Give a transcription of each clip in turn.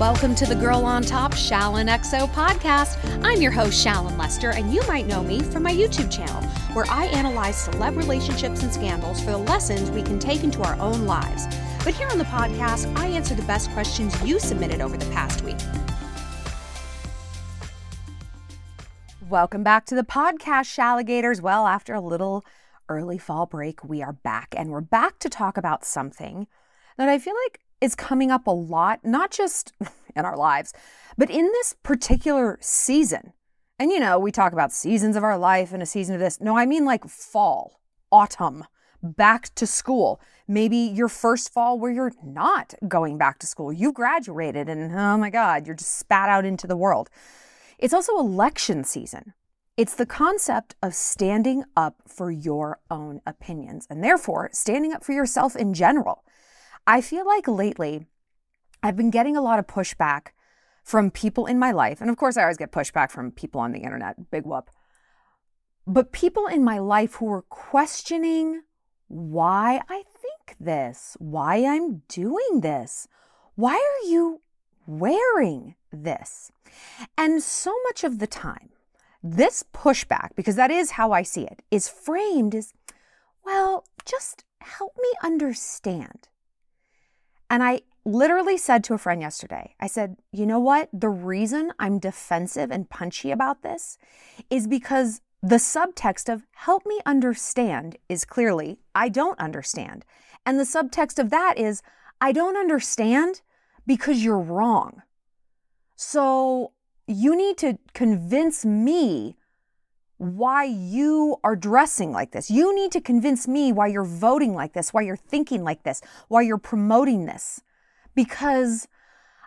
Welcome to the Girl on Top Shallon XO podcast. I'm your host, Shallon Lester, and you might know me from my YouTube channel, where I analyze celeb relationships and scandals for the lessons we can take into our own lives. But here on the podcast, I answer the best questions you submitted over the past week. Welcome back to the podcast, Shalligators. Well, after a little early fall break, we are back, and we're back to talk about something that I feel like is coming up a lot, not just in our lives, but in this particular season. And you know, we talk about seasons of our life and a season of this. No, I mean like fall, autumn, back to school. Maybe your first fall where you're not going back to school. You've graduated and oh my God, you're just spat out into the world. It's also election season. It's the concept of standing up for your own opinions and therefore standing up for yourself in general. I feel like lately I've been getting a lot of pushback from people in my life. And of course, I always get pushback from people on the internet, big whoop. But people in my life who are questioning why I think this, why I'm doing this, why are you wearing this? And so much of the time, this pushback, because that is how I see it, is framed as, well, just help me understand. And I literally said to a friend yesterday, I said, you know what? The reason I'm defensive and punchy about this is because the subtext of help me understand is clearly, I don't understand. And the subtext of that is, I don't understand because you're wrong. So you need to convince me why you are dressing like this. You need to convince me why you're voting like this, why you're thinking like this, why you're promoting this, because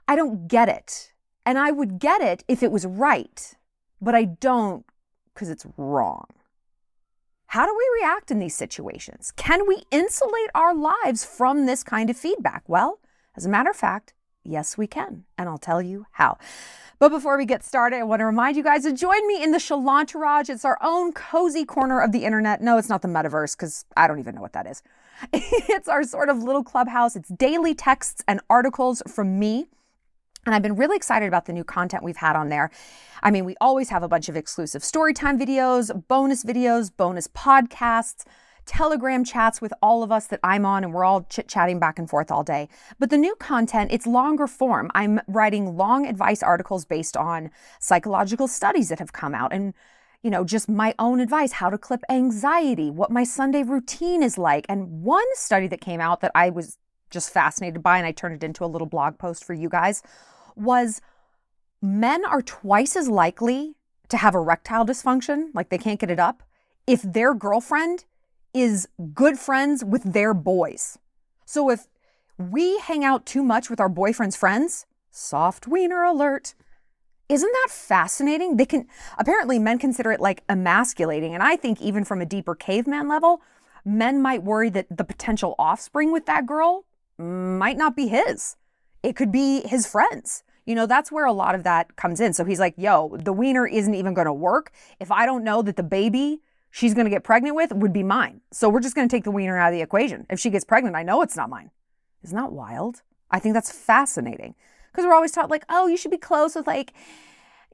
I don't get it. And I would get it if it was right, but I don't because it's wrong. How do we react in these situations? Can we insulate our lives from this kind of feedback? Well, as a matter of fact, yes, we can. And I'll tell you how. But before we get started, I want to remind you guys to join me in the Shallontourage. It's our own cozy corner of the internet. No, it's not the metaverse because I don't even know what that is. it's our sort of little clubhouse. It's daily texts and articles from me. And I've been really excited about the new content we've had on there. I mean, we always have a bunch of exclusive storytime videos, bonus videos, bonus podcasts Telegram chats with all of us that I'm on, and we're all chit chatting back and forth all day. But the new content, it's longer form. I'm writing long advice articles based on psychological studies that have come out and you know, just my own advice, how to clip anxiety, what my Sunday routine is like. And one study that came out that I was just fascinated by, and I turned it into a little blog post for you guys, was men are twice as likely to have erectile dysfunction, like they can't get it up, if their girlfriend is good friends with their boys. So if we hang out too much with our boyfriend's friends, soft wiener alert. Isn't that fascinating? They can apparently men consider it like emasculating. And I think even from a deeper caveman level, men might worry that the potential offspring with that girl might not be his. It could be his friends. You know, that's where a lot of that comes in. So he's like, yo, the wiener isn't even going to work if I don't know that the baby she's going to get pregnant with would be mine. So we're just going to take the wiener out of the equation. If she gets pregnant, I know it's not mine. Isn't that wild? I think that's fascinating because we're always taught, like, oh, you should be close with, like,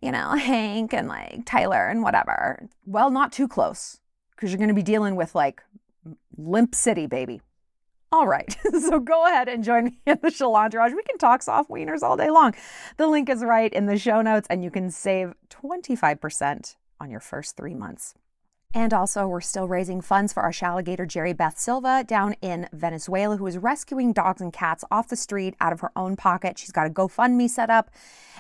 you know, Hank and like Tyler and whatever. Well, not too close because you're going to be dealing with like Limp City, baby. All right, so go ahead and join me in the Shallontourage. We can talk soft wieners all day long. The link is right in the show notes, and you can save 25% on your first three months. And also, we're still raising funds for our Shaligator Jerry Beth Silva down in Venezuela, who is rescuing dogs and cats off the street out of her own pocket. She's got a GoFundMe set up.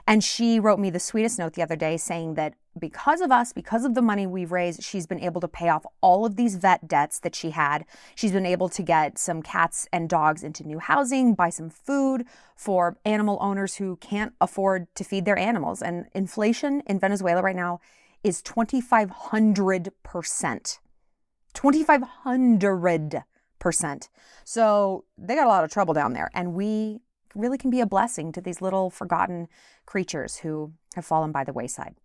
And she wrote me the sweetest note the other day saying that because of us, because of the money we've raised, she's been able to pay off all of these vet debts that she had. She's been able to get some cats and dogs into new housing, buy some food for animal owners who can't afford to feed their animals. And inflation in Venezuela right now is 2,500%. 2,500%. So they got a lot of trouble down there. And we really can be a blessing to these little forgotten creatures who have fallen by the wayside.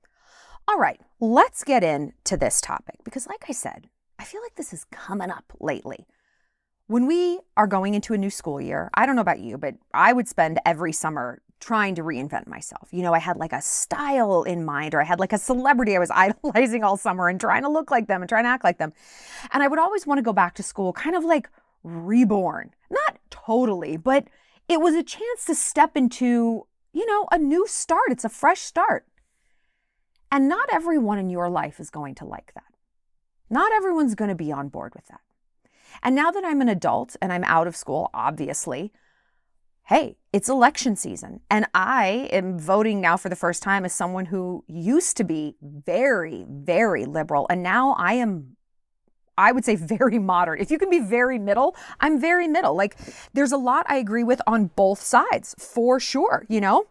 All right, let's get into this topic because, like I said, I feel like this is coming up lately. When we are going into a new school year, I don't know about you, but I would spend every summer trying to reinvent myself. You know, I had like a style in mind, or I had like a celebrity I was idolizing all summer and trying to look like them and trying to act like them. And I would always want to go back to school kind of like reborn. Not totally, but it was a chance to step into, you know, a new start. It's a fresh start. And not everyone in your life is going to like that. Not everyone's going to be on board with that. And now that I'm an adult and I'm out of school, obviously, hey, it's election season. And I am voting now for the first time as someone who used to be very, very liberal. And now I am, I would say, very moderate. If you can be very middle, I'm very middle. Like there's a lot I agree with on both sides for sure, you know?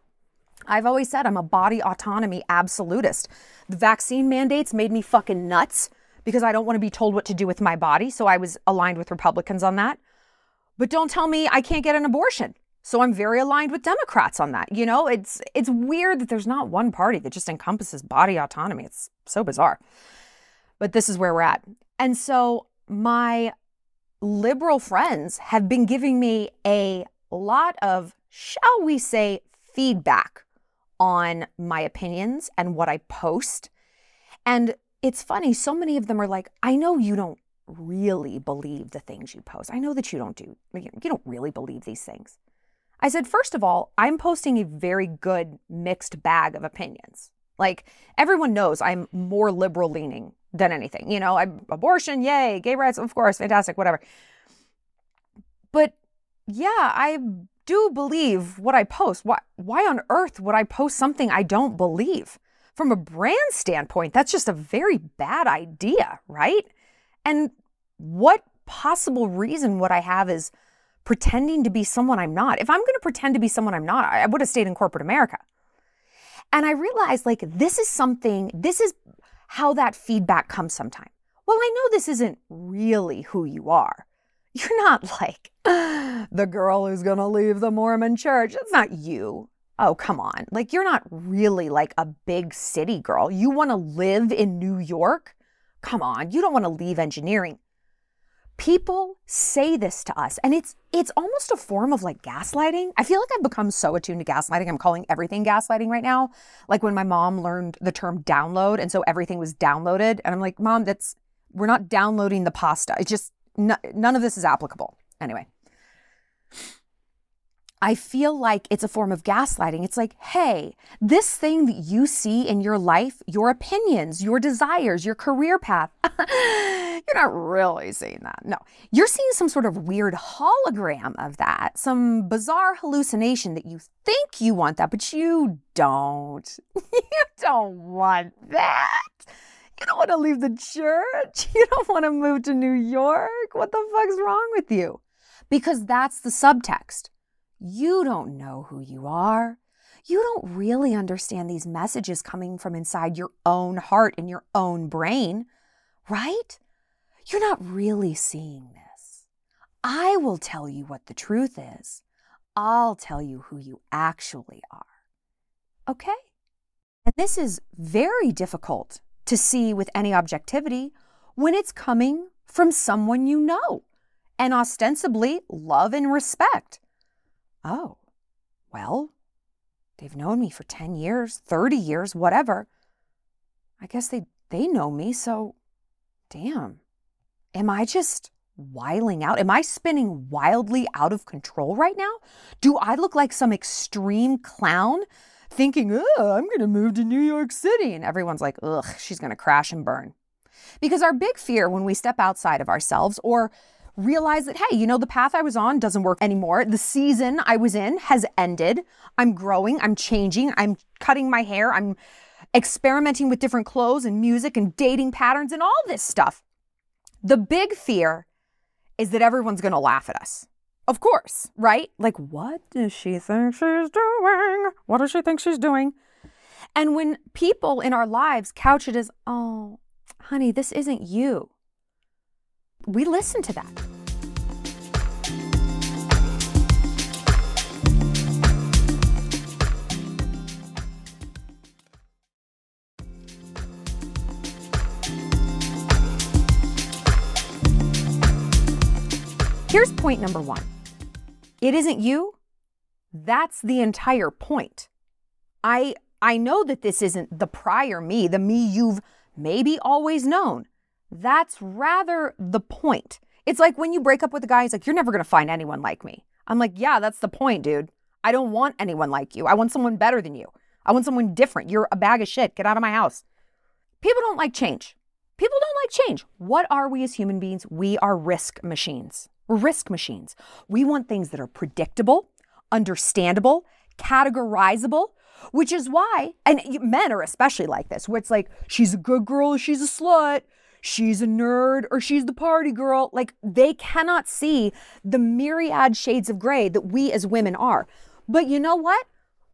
I've always said I'm a body autonomy absolutist. The vaccine mandates made me fucking nuts because I don't want to be told what to do with my body. So I was aligned with Republicans on that. But don't tell me I can't get an abortion. So I'm very aligned with Democrats on that. You know, it's it's weird that there's not one party that just encompasses body autonomy. It's so bizarre. But this is where we're at. And so my liberal friends have been giving me a lot of, shall we say, feedback on my opinions and what I post. And it's funny, so many of them are like, I know you don't really believe the things you post. I know that you don't do, you don't really believe these things. I said, first of all, I'm posting a very good mixed bag of opinions. Like everyone knows I'm more liberal leaning than anything. You know, I'm abortion, yay, gay rights, of course, fantastic, whatever. But yeah, I do believe what I post. Why why on earth would I post something I don't believe? From a brand standpoint, that's just a very bad idea, right? And what possible reason would I have is pretending to be someone I'm not. If I'm going to pretend to be someone I'm not, I would have stayed in corporate America. And I realized like this is something, this is how that feedback comes sometimes. Well, I know this isn't really who you are. You're not like the girl who's going to leave the Mormon church. That's not you. Oh, come on. Like, you're not really like a big city girl. You want to live in New York? Come on. You don't want to leave engineering people say this to us and it's it's almost a form of like gaslighting. I feel like i've become so attuned to gaslighting i'm calling everything gaslighting right now. Like when my mom learned the term download and so everything was downloaded and i'm like mom that's we're not downloading the pasta. It's just n- none of this is applicable. Anyway. I feel like it's a form of gaslighting. It's like, hey, this thing that you see in your life, your opinions, your desires, your career path, you're not really seeing that. No, you're seeing some sort of weird hologram of that, some bizarre hallucination that you think you want that, but you don't. you don't want that. You don't want to leave the church. You don't want to move to New York. What the fuck's wrong with you? Because that's the subtext. You don't know who you are. You don't really understand these messages coming from inside your own heart and your own brain, right? You're not really seeing this. I will tell you what the truth is. I'll tell you who you actually are. okay. And this is very difficult to see with any objectivity when it's coming from someone you know and ostensibly love and respect. Oh, well, they've known me for 10 years, 30 years, whatever. I guess they, they know me, so damn. Am I just wiling out? Am I spinning wildly out of control right now? Do I look like some extreme clown thinking, oh, I'm going to move to New York City? And everyone's like, ugh, she's going to crash and burn. Because our big fear when we step outside of ourselves or realize that, hey, you know, the path I was on doesn't work anymore. The season I was in has ended. I'm growing, I'm changing, I'm cutting my hair, I'm experimenting with different clothes and music and dating patterns and all this stuff. The big fear is that everyone's going to laugh at us. Of course, right? Like, what does she think she's doing? What does she think she's doing? And when people in our lives couch it as, oh, honey, this isn't you, we listen to that. Here's point number one it isn't you. That's the entire point. I, I know that this isn't the prior me, the me you've maybe always known. That's rather the point. It's like when you break up with a guy, he's like, You're never going to find anyone like me. I'm like, Yeah, that's the point, dude. I don't want anyone like you. I want someone better than you. I want someone different. You're a bag of shit. Get out of my house. People don't like change. People don't like change. What are we as human beings? We are risk machines. We're risk machines. We want things that are predictable, understandable, categorizable, which is why, and men are especially like this, where it's like, she's a good girl, she's a slut she's a nerd or she's the party girl. Like they cannot see the myriad shades of gray that we as women are. But you know what?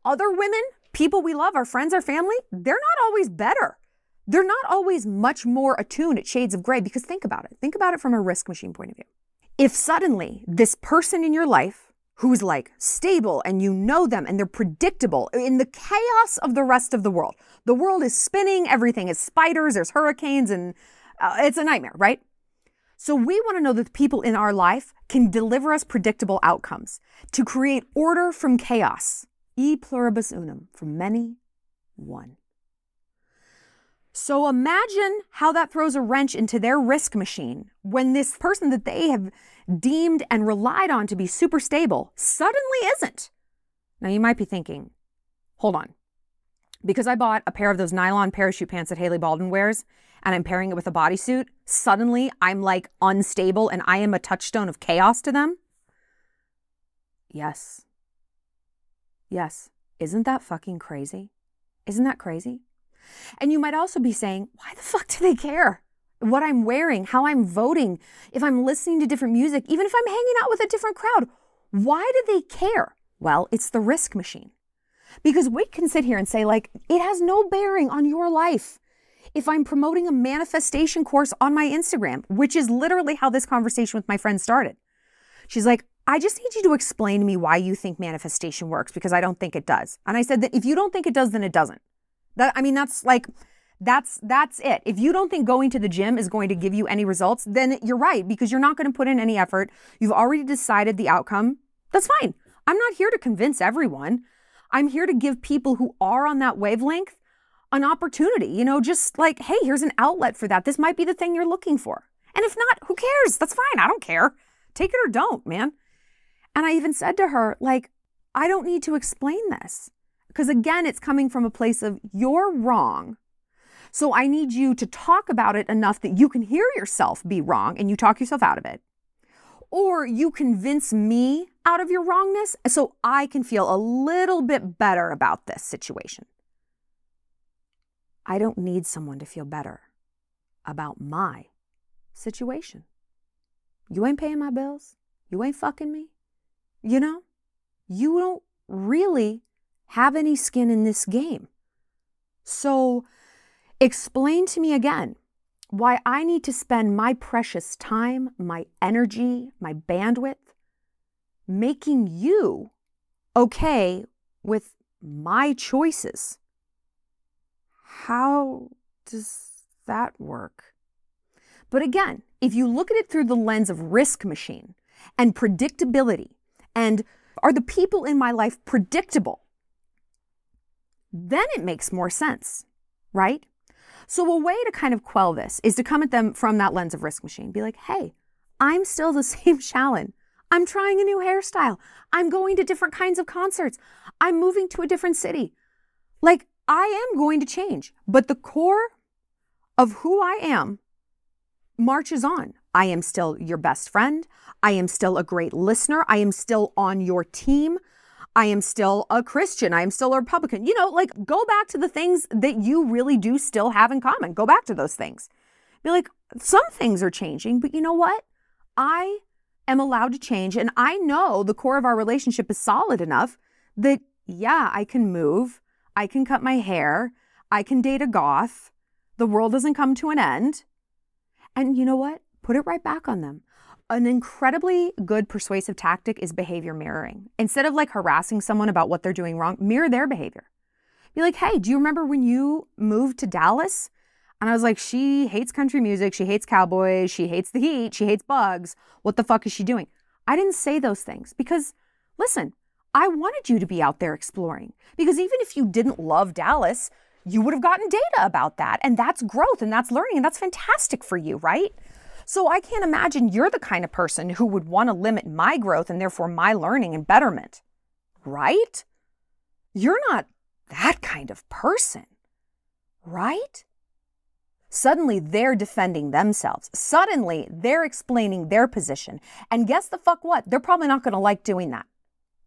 Other women, people we love, our friends, our family, they're not always better. They're not always much more attuned at shades of gray because think about it. Think about it from a risk machine point of view. If suddenly this person in your life who's like stable and you know them and they're predictable in the chaos of the rest of the world. The world is spinning, everything is spiders, there's hurricanes and uh, it's a nightmare, right? So we want to know that the people in our life can deliver us predictable outcomes to create order from chaos. E pluribus unum, from many, one. So imagine how that throws a wrench into their risk machine when this person that they have deemed and relied on to be super stable suddenly isn't. Now you might be thinking, hold on. Because I bought a pair of those nylon parachute pants that Hailey Baldwin wears, and I'm pairing it with a bodysuit, suddenly I'm like unstable and I am a touchstone of chaos to them? Yes. Yes. Isn't that fucking crazy? Isn't that crazy? And you might also be saying, why the fuck do they care? What I'm wearing, how I'm voting, if I'm listening to different music, even if I'm hanging out with a different crowd. Why do they care? Well, it's the risk machine. Because we can sit here and say, like, it has no bearing on your life if I'm promoting a manifestation course on my Instagram, which is literally how this conversation with my friend started. She's like, I just need you to explain to me why you think manifestation works because I don't think it does. And I said that if you don't think it does, then it doesn't. That I mean, that's like that's that's it. If you don't think going to the gym is going to give you any results, then you're right because you're not going to put in any effort. You've already decided the outcome. That's fine. I'm not here to convince everyone. I'm here to give people who are on that wavelength an opportunity, you know, just like, hey, here's an outlet for that. This might be the thing you're looking for. And if not, who cares? That's fine. I don't care. Take it or don't, man. And I even said to her, like, I don't need to explain this. Because again, it's coming from a place of you're wrong. So I need you to talk about it enough that you can hear yourself be wrong and you talk yourself out of it. Or you convince me out of your wrongness so I can feel a little bit better about this situation. I don't need someone to feel better about my situation. You ain't paying my bills. You ain't fucking me. You know, you don't really have any skin in this game. So explain to me again why I need to spend my precious time, my energy, my bandwidth making you okay with my choices. How does that work? But again, if you look at it through the lens of risk machine and predictability, and are the people in my life predictable? Then it makes more sense, right? So, a way to kind of quell this is to come at them from that lens of risk machine. Be like, hey, I'm still the same Shallon. I'm trying a new hairstyle. I'm going to different kinds of concerts. I'm moving to a different city. Like, I am going to change, but the core of who I am marches on. I am still your best friend. I am still a great listener. I am still on your team. I am still a Christian. I am still a Republican. You know, like go back to the things that you really do still have in common. Go back to those things. Be like, some things are changing, but you know what? I am allowed to change. And I know the core of our relationship is solid enough that, yeah, I can move. I can cut my hair. I can date a goth. The world doesn't come to an end. And you know what? Put it right back on them. An incredibly good persuasive tactic is behavior mirroring. Instead of like harassing someone about what they're doing wrong, mirror their behavior. Be like, hey, do you remember when you moved to Dallas? And I was like, she hates country music. She hates cowboys. She hates the heat. She hates bugs. What the fuck is she doing? I didn't say those things because, listen, I wanted you to be out there exploring. Because even if you didn't love Dallas, you would have gotten data about that. And that's growth and that's learning and that's fantastic for you, right? So I can't imagine you're the kind of person who would want to limit my growth and therefore my learning and betterment, right? You're not that kind of person, right? Suddenly they're defending themselves. Suddenly they're explaining their position. And guess the fuck what? They're probably not going to like doing that,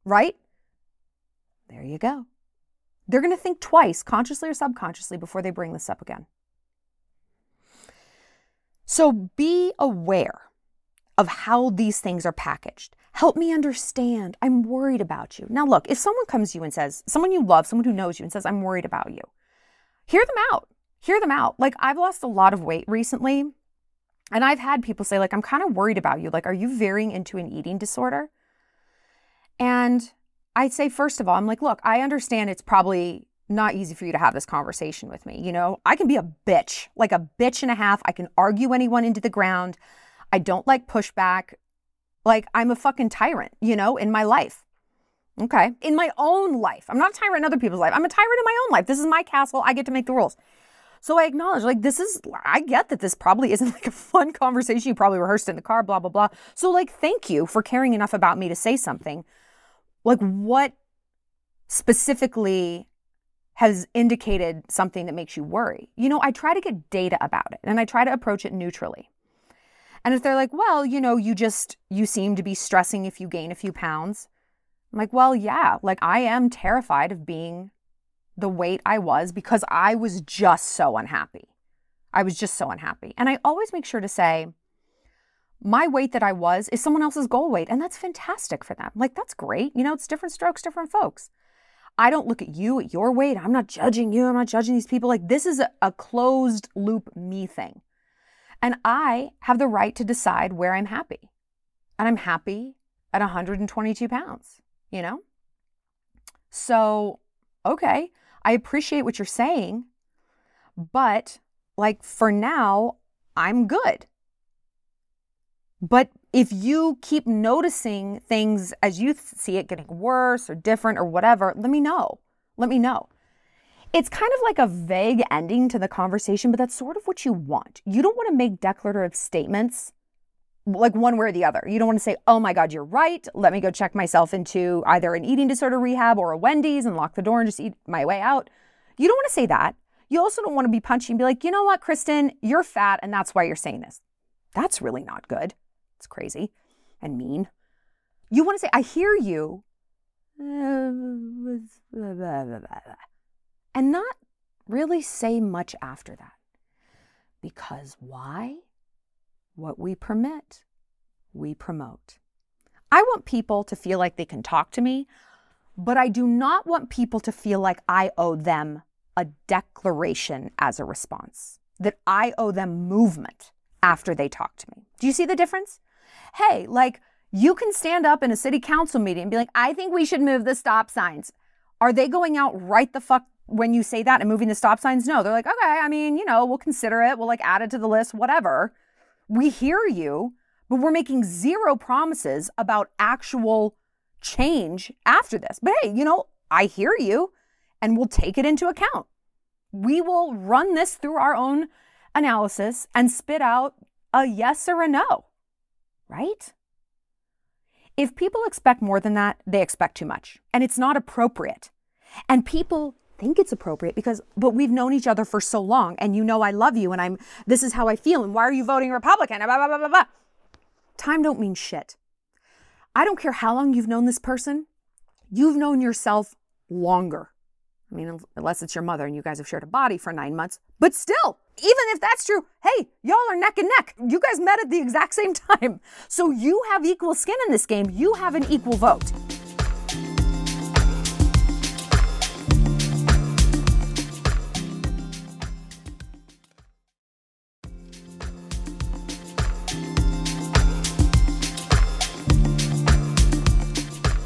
right? There you go. They're going to think twice, consciously or subconsciously, before they bring this up again. So be aware of how these things are packaged. Help me understand. I'm worried about you. Now, look, if someone comes to you and says, someone you love, someone who knows you, and says, I'm worried about you, hear them out. Hear them out. Like, I've lost a lot of weight recently, and I've had people say, like, I'm kind of worried about you. Like, are you veering into an eating disorder? And I'd say, first of all, I'm like, look, I understand it's probably not easy for you to have this conversation with me. You know, I can be a bitch, like a bitch and a half. I can argue anyone into the ground. I don't like pushback. Like I'm a fucking tyrant, you know, in my life. Okay. In my own life. I'm not a tyrant in other people's life. I'm a tyrant in my own life. This is my castle. I get to make the rules. So I acknowledge, like, this is, I get that this probably isn't like a fun conversation. You probably rehearsed in the car, blah, blah, blah. So, like, thank you for caring enough about me to say something. Like, what specifically has indicated something that makes you worry. You know, I try to get data about it and I try to approach it neutrally. And if they're like, well, you know, you just, you seem to be stressing if you gain a few pounds. I'm like, well, yeah, like I am terrified of being the weight I was because I was just so unhappy. I was just so unhappy. And I always make sure to say, my weight that I was is someone else's goal weight. And that's fantastic for them. Like, that's great. You know, it's different strokes, different folks. I don't look at you at your weight. I'm not judging you. I'm not judging these people. Like, this is a, a closed loop me thing. And I have the right to decide where I'm happy. And I'm happy at 122 pounds, you know? So, okay, I appreciate what you're saying, but like for now, I'm good. But if you keep noticing things as you see it getting worse or different or whatever, let me know. Let me know. It's kind of like a vague ending to the conversation, but that's sort of what you want. You don't want to make declarative statements like one way or the other. You don't want to say, oh my God, you're right. Let me go check myself into either an eating disorder rehab or a Wendy's and lock the door and just eat my way out. You don't want to say that. You also don't want to be punchy and be like, you know what, Kristen, you're fat and that's why you're saying this. That's really not good. It's crazy and mean. You want to say, I hear you, and not really say much after that. Because why? What we permit, we promote. I want people to feel like they can talk to me, but I do not want people to feel like I owe them a declaration as a response, that I owe them movement after they talk to me. Do you see the difference? Hey, like you can stand up in a city council meeting and be like, I think we should move the stop signs. Are they going out right the fuck when you say that and moving the stop signs? No, they're like, okay, I mean, you know, we'll consider it. We'll like add it to the list, whatever. We hear you, but we're making zero promises about actual change after this. But hey, you know, I hear you and we'll take it into account. We will run this through our own analysis and spit out a yes or a no, right? If people expect more than that, they expect too much and it's not appropriate. And people think it's appropriate because, but we've known each other for so long and you know I love you and I'm, this is how I feel and why are you voting Republican? Blah, blah, blah, blah, blah. Time don't mean shit. I don't care how long you've known this person, you've known yourself longer. I mean, unless it's your mother and you guys have shared a body for nine months, but still, even if that's true, hey, y'all are neck and neck. You guys met at the exact same time. So you have equal skin in this game. You have an equal vote.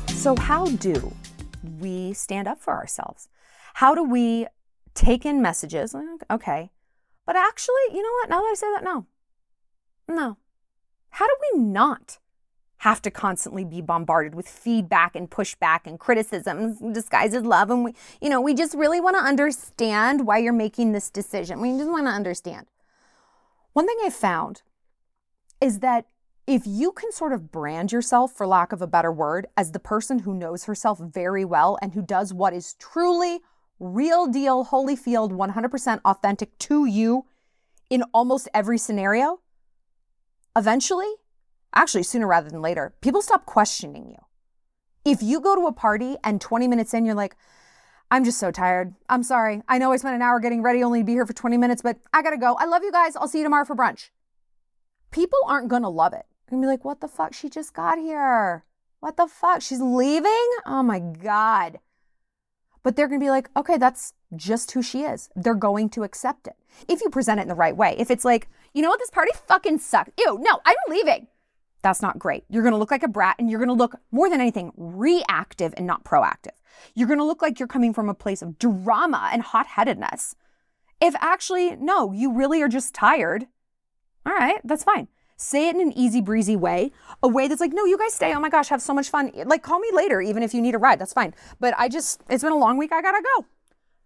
So, how do we stand up for ourselves? How do we take in messages? Okay, but actually, you know what? Now that I say that, no. No. How do we not have to constantly be bombarded with feedback and pushback and criticisms disguised as love? And we, you know, we just really want to understand why you're making this decision. We just want to understand. One thing I found is that if you can sort of brand yourself, for lack of a better word, as the person who knows herself very well and who does what is truly real deal, Holyfield, 100% authentic to you in almost every scenario, eventually, actually sooner rather than later, people stop questioning you. If you go to a party and 20 minutes in, you're like, I'm just so tired. I'm sorry. I know I spent an hour getting ready only to be here for 20 minutes, but I gotta go. I love you guys. I'll see you tomorrow for brunch. People aren't gonna love it. They're gonna be like, what the fuck? She just got here. What the fuck? She's leaving? Oh my God but they're going to be like, okay, that's just who she is. They're going to accept it. If you present it in the right way. If it's like, you know what, this party fucking sucks. Ew, no, I'm leaving. That's not great. You're going to look like a brat and you're going to look more than anything reactive and not proactive. You're going to look like you're coming from a place of drama and hot headedness. If actually, no, you really are just tired, all right, that's fine. Say it in an easy breezy way, a way that's like, no, you guys stay. Oh my gosh, have so much fun. Like, call me later, even if you need a ride. That's fine. But I just, it's been a long week. I gotta go.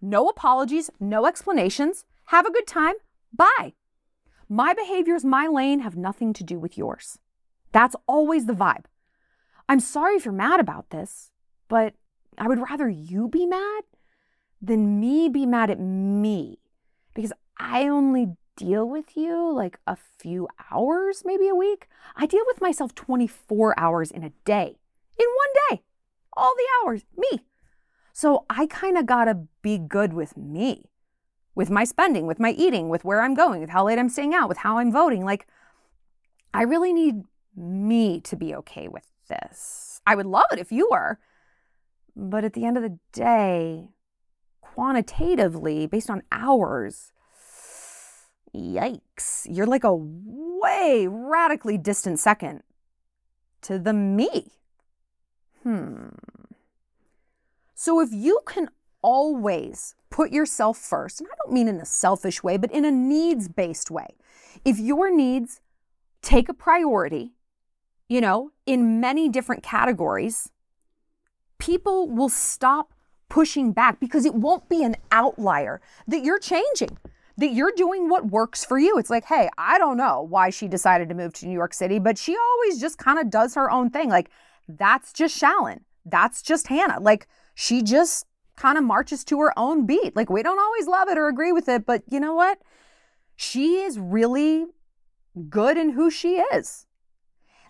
No apologies, no explanations. Have a good time. Bye. My behaviors, my lane have nothing to do with yours. That's always the vibe. I'm sorry if you're mad about this, but I would rather you be mad than me be mad at me because I only deal with you like a few hours, maybe a week. I deal with myself 24 hours in a day, in one day, all the hours, me. So I kind of got to be good with me, with my spending, with my eating, with where I'm going, with how late I'm staying out, with how I'm voting. Like, I really need me to be okay with this. I would love it if you were. But at the end of the day, quantitatively, based on hours, Yikes. You're like a way radically distant second to the me. Hmm. So if you can always put yourself first, and I don't mean in a selfish way, but in a needs based way, if your needs take a priority, you know, in many different categories, people will stop pushing back because it won't be an outlier that you're changing that you're doing what works for you. It's like, hey, I don't know why she decided to move to New York City, but she always just kind of does her own thing. Like, that's just Shallon. That's just Hannah. Like, she just kind of marches to her own beat. Like, we don't always love it or agree with it, but you know what? She is really good in who she is.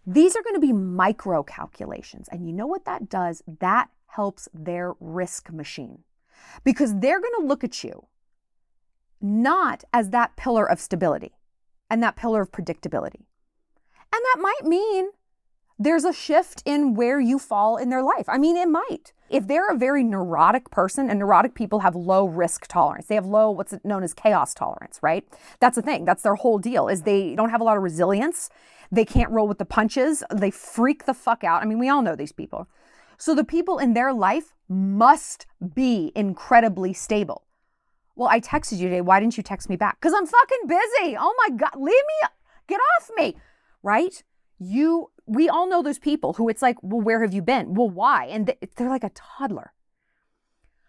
These are going to be micro calculations. And you know what that does? That helps their risk machine because they're going to look at you not as that pillar of stability and that pillar of predictability. And that might mean there's a shift in where you fall in their life. I mean, it might. If they're a very neurotic person, and neurotic people have low risk tolerance, they have low what's known as chaos tolerance, right? That's the thing. That's their whole deal is they don't have a lot of resilience. They can't roll with the punches. They freak the fuck out. I mean, we all know these people. So the people in their life must be incredibly stable. Well, I texted you today. Why didn't you text me back? Because I'm fucking busy. Oh my God. Leave me, get off me. Right? You, we all know those people who it's like, well, where have you been? Well, why? And they're like a toddler.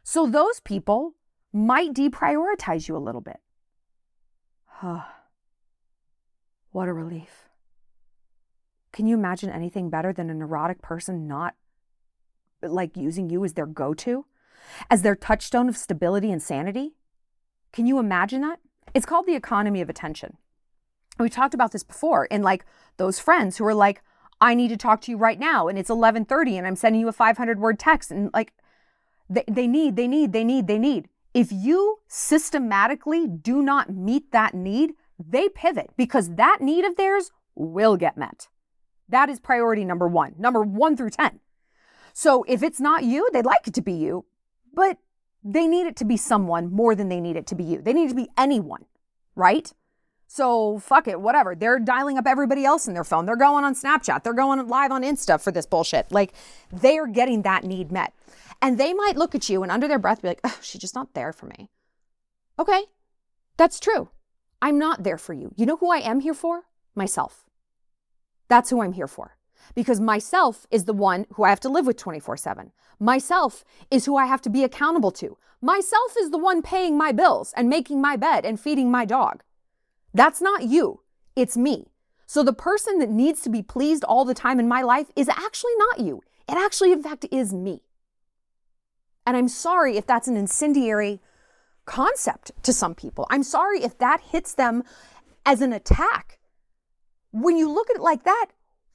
So those people might deprioritize you a little bit. Huh. what a relief. Can you imagine anything better than a neurotic person not like using you as their go to, as their touchstone of stability and sanity? Can you imagine that? It's called the economy of attention. We talked about this before in like those friends who are like, I need to talk to you right now and it's 11:30 and I'm sending you a 500 word text and like they, they need, they need, they need, they need. If you systematically do not meet that need, they pivot because that need of theirs will get met. That is priority number one, number one through 10. So if it's not you, they'd like it to be you, but they need it to be someone more than they need it to be you. They need to be anyone, right? So fuck it, whatever. They're dialing up everybody else in their phone. They're going on Snapchat. They're going live on Insta for this bullshit. Like they are getting that need met. And they might look at you and under their breath be like, oh, she's just not there for me. Okay, that's true. I'm not there for you. You know who I am here for? Myself. That's who I'm here for. Because myself is the one who I have to live with 24 7. Myself is who I have to be accountable to. Myself is the one paying my bills and making my bed and feeding my dog. That's not you, it's me. So the person that needs to be pleased all the time in my life is actually not you. It actually, in fact, is me. And I'm sorry if that's an incendiary concept to some people. I'm sorry if that hits them as an attack. When you look at it like that,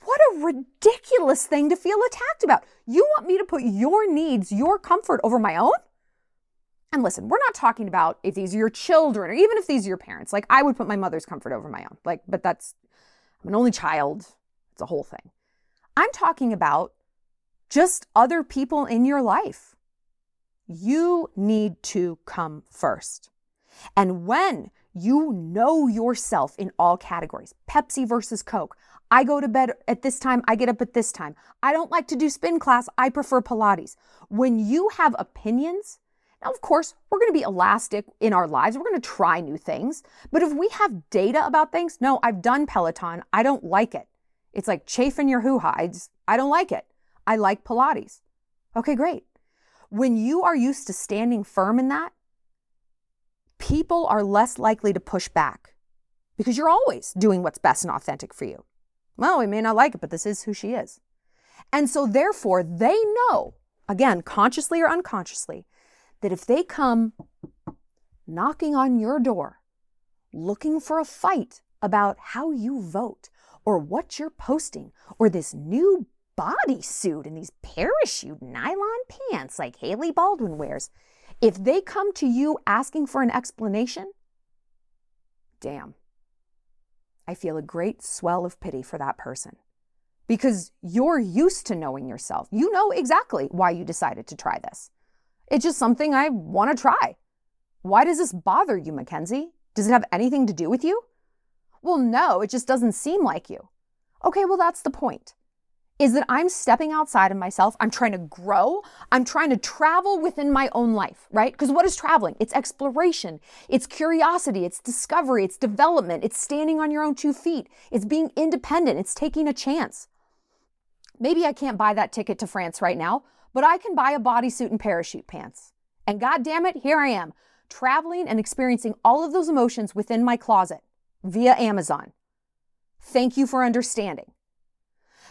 what a ridiculous thing to feel attacked about. You want me to put your needs, your comfort over my own? And listen, we're not talking about if these are your children or even if these are your parents. Like, I would put my mother's comfort over my own. Like, but that's, I'm an only child. It's a whole thing. I'm talking about just other people in your life you need to come first. And when you know yourself in all categories, Pepsi versus Coke, I go to bed at this time, I get up at this time. I don't like to do spin class, I prefer Pilates. When you have opinions, now, of course, we're going to be elastic in our lives. We're going to try new things. But if we have data about things, no, I've done Peloton. I don't like it. It's like chafing your hoo. I, I don't like it. I like Pilates. Okay, great. When you are used to standing firm in that, people are less likely to push back because you're always doing what's best and authentic for you. Well, we may not like it, but this is who she is. And so, therefore, they know, again, consciously or unconsciously, that if they come knocking on your door, looking for a fight about how you vote or what you're posting or this new bodysuit and these parachute nylon pants like Hailey Baldwin wears, if they come to you asking for an explanation, damn, I feel a great swell of pity for that person because you're used to knowing yourself. You know exactly why you decided to try this. It's just something I want to try. Why does this bother you, Mackenzie? Does it have anything to do with you? Well, no, it just doesn't seem like you. Okay, well, that's the point is that I'm stepping outside of myself. I'm trying to grow. I'm trying to travel within my own life, right? Because what is traveling? It's exploration, it's curiosity, it's discovery, it's development, it's standing on your own two feet, it's being independent, it's taking a chance. Maybe I can't buy that ticket to France right now, but I can buy a bodysuit and parachute pants. And God damn it, here I am, traveling and experiencing all of those emotions within my closet via Amazon. Thank you for understanding.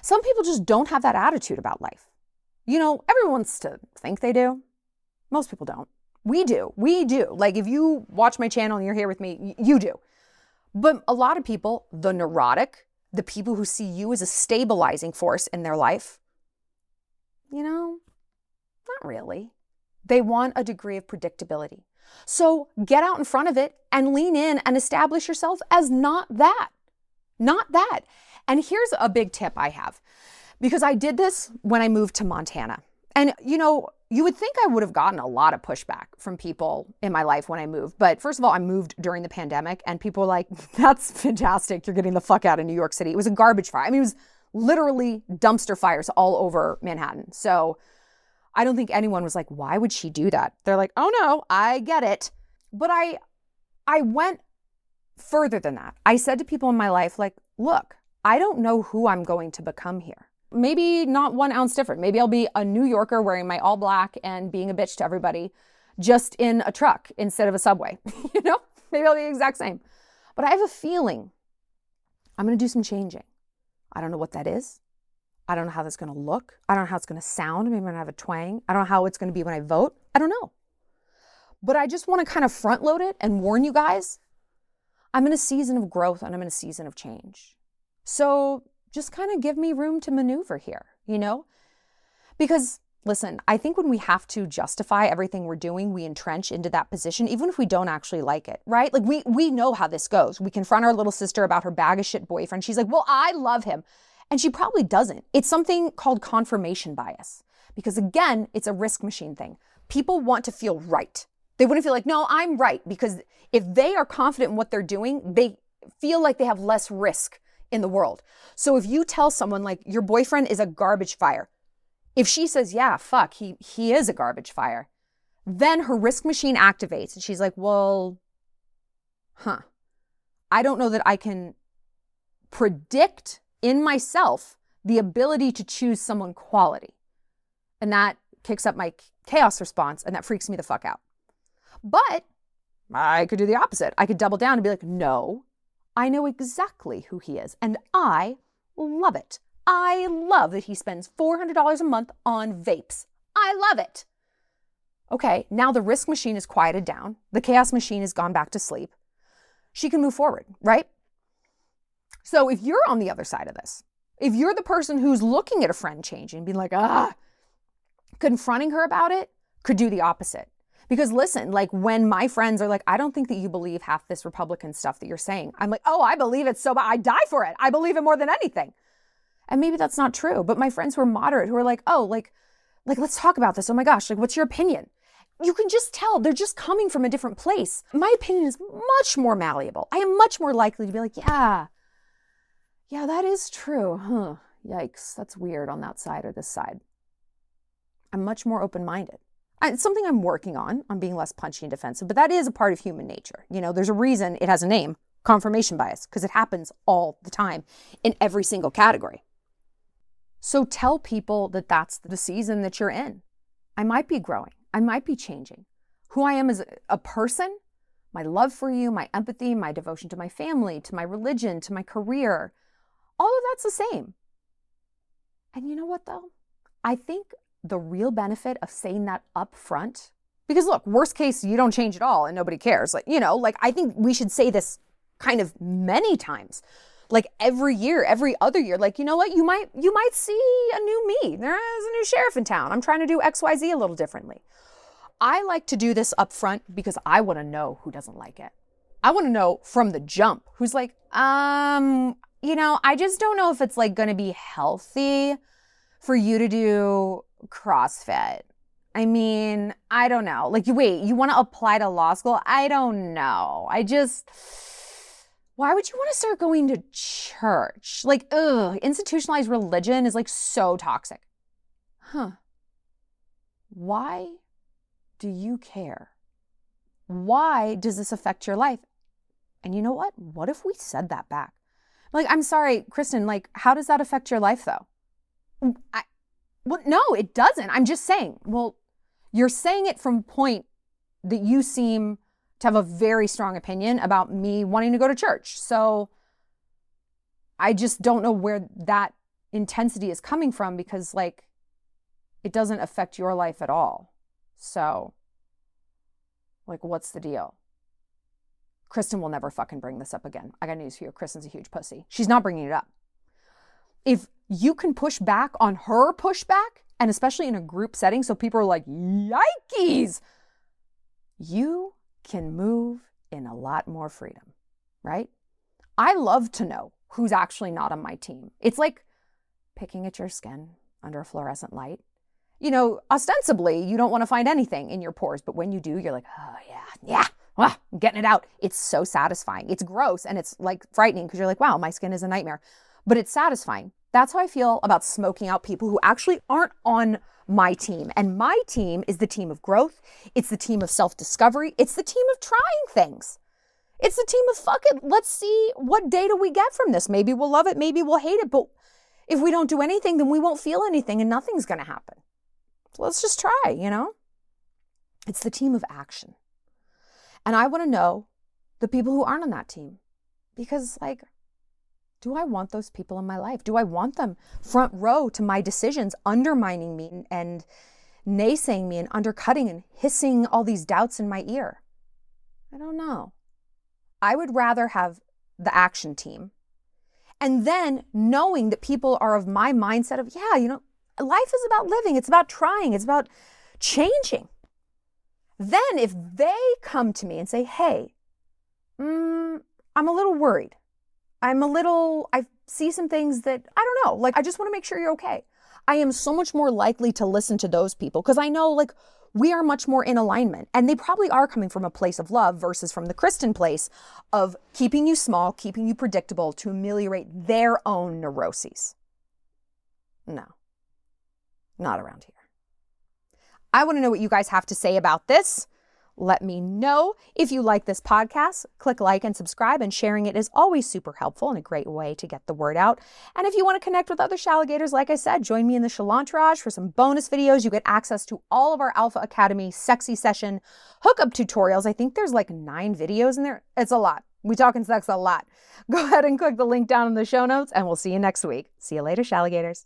Some people just don't have that attitude about life. You know, everyone wants to think they do. Most people don't. We do. We do. Like if you watch my channel and you're here with me, you do. But a lot of people, the neurotic, the people who see you as a stabilizing force in their life, you know, not really. They want a degree of predictability. So get out in front of it and lean in and establish yourself as not that. Not that. And here's a big tip I have because I did this when I moved to Montana. And, you know, you would think I would have gotten a lot of pushback from people in my life when I moved. But first of all, I moved during the pandemic and people were like, that's fantastic. You're getting the fuck out of New York City. It was a garbage fire. I mean, it was literally dumpster fires all over Manhattan. So I don't think anyone was like, why would she do that? They're like, oh no, I get it. But I I went further than that. I said to people in my life, like, look, I don't know who I'm going to become here. Maybe not one ounce different. Maybe I'll be a New Yorker wearing my all black and being a bitch to everybody just in a truck instead of a subway. you know, maybe I'll be the exact same. But I have a feeling I'm going to do some changing. I don't know what that is. I don't know how that's going to look. I don't know how it's going to sound. Maybe I'm going to have a twang. I don't know how it's going to be when I vote. I don't know. But I just want to kind of front load it and warn you guys I'm in a season of growth and I'm in a season of change. So just kind of give me room to maneuver here, you know? Because listen, I think when we have to justify everything we're doing, we entrench into that position, even if we don't actually like it, right? Like we we know how this goes. We confront our little sister about her bag of shit boyfriend. She's like, well, I love him. And she probably doesn't. It's something called confirmation bias. Because again, it's a risk machine thing. People want to feel right. They wouldn't feel like, no, I'm right. Because if they are confident in what they're doing, they feel like they have less risk in the world. So if you tell someone like your boyfriend is a garbage fire, if she says, yeah, fuck, he, he is a garbage fire, then her risk machine activates and she's like, well, huh, I don't know that I can predict in myself the ability to choose someone quality. And that kicks up my chaos response and that freaks me the fuck out. But I could do the opposite. I could double down and be like, no, I know exactly who he is, and I love it. I love that he spends $400 a month on vapes. I love it. Okay, now the risk machine is quieted down. The chaos machine has gone back to sleep. She can move forward, right? So if you're on the other side of this, if you're the person who's looking at a friend changing, being like, ah, confronting her about it could do the opposite. Because listen, like when my friends are like, I don't think that you believe half this Republican stuff that you're saying, I'm like, oh, I believe it so bad. I die for it. I believe it more than anything. And maybe that's not true. But my friends who are moderate, who are like, oh, like, like, let's talk about this. Oh my gosh, like, what's your opinion? You can just tell they're just coming from a different place. My opinion is much more malleable. I am much more likely to be like, yeah, yeah, that is true. Huh. Yikes. That's weird on that side or this side. I'm much more open minded. It's something I'm working on, on being less punchy and defensive, but that is a part of human nature. You know, there's a reason it has a name confirmation bias, because it happens all the time in every single category. So tell people that that's the season that you're in. I might be growing, I might be changing. Who I am as a person, my love for you, my empathy, my devotion to my family, to my religion, to my career, all of that's the same. And you know what, though? I think the real benefit of saying that up front because look worst case you don't change at all and nobody cares. Like you know like i think we should say this kind of many times. Like every year every other year like you know what? You might you might see a new me. There is a new sheriff in town. I'm trying to do xyz a little differently. I like to do this up front because i want to know who doesn't like it. I want to know from the jump who's like um you know i just don't know if it's like going to be healthy for you to do CrossFit. I mean, I don't know. Like, wait, you want to apply to law school? I don't know. I just, why would you want to start going to church? Like, ugh, institutionalized religion is like so toxic. Huh. Why do you care? Why does this affect your life? And you know what? What if we said that back? Like, I'm sorry, Kristen, like, how does that affect your life though? I, well, no, it doesn't. I'm just saying, well, you're saying it from point that you seem to have a very strong opinion about me wanting to go to church. So I just don't know where that intensity is coming from because, like, it doesn't affect your life at all. So, like, what's the deal? Kristen will never fucking bring this up again. I got news for you. Kristen's a huge pussy. She's not bringing it up. If you can push back on her pushback, and especially in a group setting, so people are like, yikes, you can move in a lot more freedom, right? I love to know who's actually not on my team. It's like picking at your skin under a fluorescent light. You know, ostensibly, you don't want to find anything in your pores, but when you do, you're like, oh, yeah, yeah, ah, I'm getting it out. It's so satisfying. It's gross and it's like frightening because you're like, wow, my skin is a nightmare. But it's satisfying That's how I feel about smoking out people who actually aren't on my team. And my team is the team of growth, it's the team of self discovery, it's the team of trying things. It's the team of fuck it, let's see what data we get from this. Maybe we'll love it, maybe we'll hate it, but if we don't do anything, then we won't feel anything and nothing's going to happen. So let's just try, you know? It's the team of action. And I want to know the people who aren't on that team because, like, do I want those people in my life? Do I want them front row to my decisions, undermining me and naysaying me and undercutting and hissing all these doubts in my ear? I don't know. I would rather have the action team. And then knowing that people are of my mindset of, yeah, you know, life is about living, it's about trying, it's about changing. Then if they come to me and say, hey, mm, I'm a little worried. I'm a little, I see some things that I don't know. Like, I just want to make sure you're okay. I am so much more likely to listen to those people because I know, like, we are much more in alignment. And they probably are coming from a place of love versus from the Kristen place of keeping you small, keeping you predictable to ameliorate their own neuroses. No, not around here. I want to know what you guys have to say about this. Let me know if you like this podcast. Click like and subscribe, and sharing it is always super helpful and a great way to get the word out. And if you want to connect with other Shalligators, like I said, join me in the Shallontourage for some bonus videos. You get access to all of our Alpha Academy sexy session hookup tutorials. I think there's like nine videos in there. It's a lot. We talking sex a lot. Go ahead and click the link down in the show notes, and we'll see you next week. See you later, Shalligators.